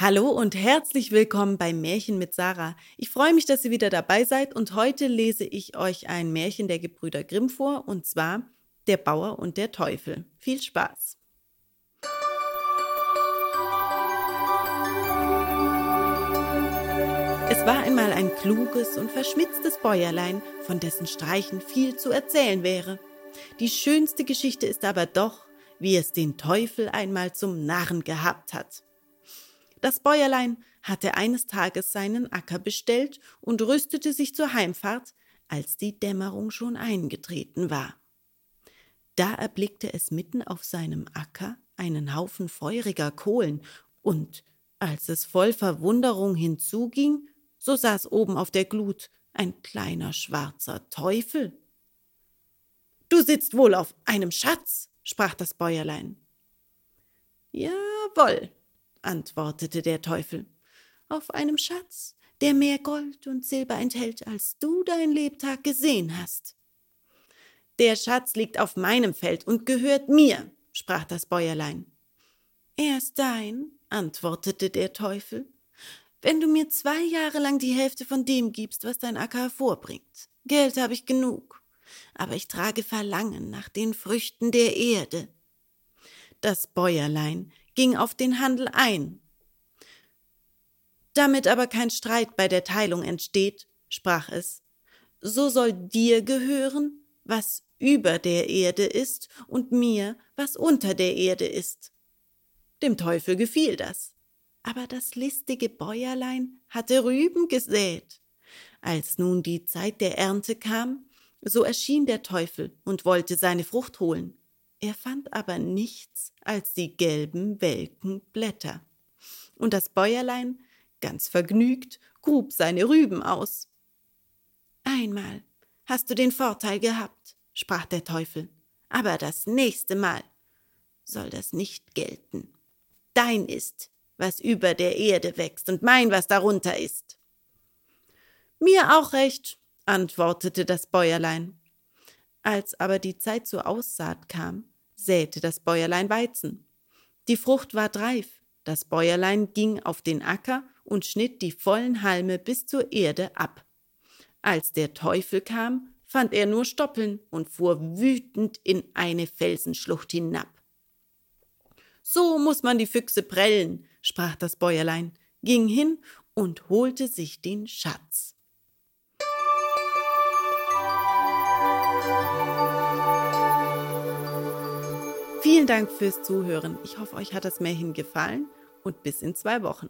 Hallo und herzlich willkommen beim Märchen mit Sarah. Ich freue mich, dass ihr wieder dabei seid und heute lese ich euch ein Märchen der Gebrüder Grimm vor und zwar Der Bauer und der Teufel. Viel Spaß! Es war einmal ein kluges und verschmitztes Bäuerlein, von dessen Streichen viel zu erzählen wäre. Die schönste Geschichte ist aber doch, wie es den Teufel einmal zum Narren gehabt hat. Das Bäuerlein hatte eines Tages seinen Acker bestellt und rüstete sich zur Heimfahrt, als die Dämmerung schon eingetreten war. Da erblickte es mitten auf seinem Acker einen Haufen feuriger Kohlen, und als es voll Verwunderung hinzuging, so saß oben auf der Glut ein kleiner schwarzer Teufel. Du sitzt wohl auf einem Schatz, sprach das Bäuerlein. Jawohl, antwortete der Teufel, auf einem Schatz, der mehr Gold und Silber enthält, als du dein Lebtag gesehen hast. Der Schatz liegt auf meinem Feld und gehört mir, sprach das Bäuerlein. Er ist dein, antwortete der Teufel, wenn du mir zwei Jahre lang die Hälfte von dem gibst, was dein Acker hervorbringt. Geld habe ich genug, aber ich trage Verlangen nach den Früchten der Erde. Das Bäuerlein ging auf den Handel ein. Damit aber kein Streit bei der Teilung entsteht, sprach es, so soll dir gehören, was über der Erde ist, und mir, was unter der Erde ist. Dem Teufel gefiel das. Aber das listige Bäuerlein hatte Rüben gesät. Als nun die Zeit der Ernte kam, so erschien der Teufel und wollte seine Frucht holen. Er fand aber nichts als die gelben, welken Blätter. Und das Bäuerlein, ganz vergnügt, grub seine Rüben aus. Einmal hast du den Vorteil gehabt, sprach der Teufel, aber das nächste Mal soll das nicht gelten. Dein ist, was über der Erde wächst, und mein, was darunter ist. Mir auch recht, antwortete das Bäuerlein. Als aber die Zeit zur Aussaat kam, säte das Bäuerlein Weizen. Die Frucht ward reif, das Bäuerlein ging auf den Acker und schnitt die vollen Halme bis zur Erde ab. Als der Teufel kam, fand er nur Stoppeln und fuhr wütend in eine Felsenschlucht hinab. So muss man die Füchse prellen, sprach das Bäuerlein, ging hin und holte sich den Schatz. Vielen Dank fürs Zuhören. Ich hoffe, euch hat das Märchen gefallen und bis in zwei Wochen.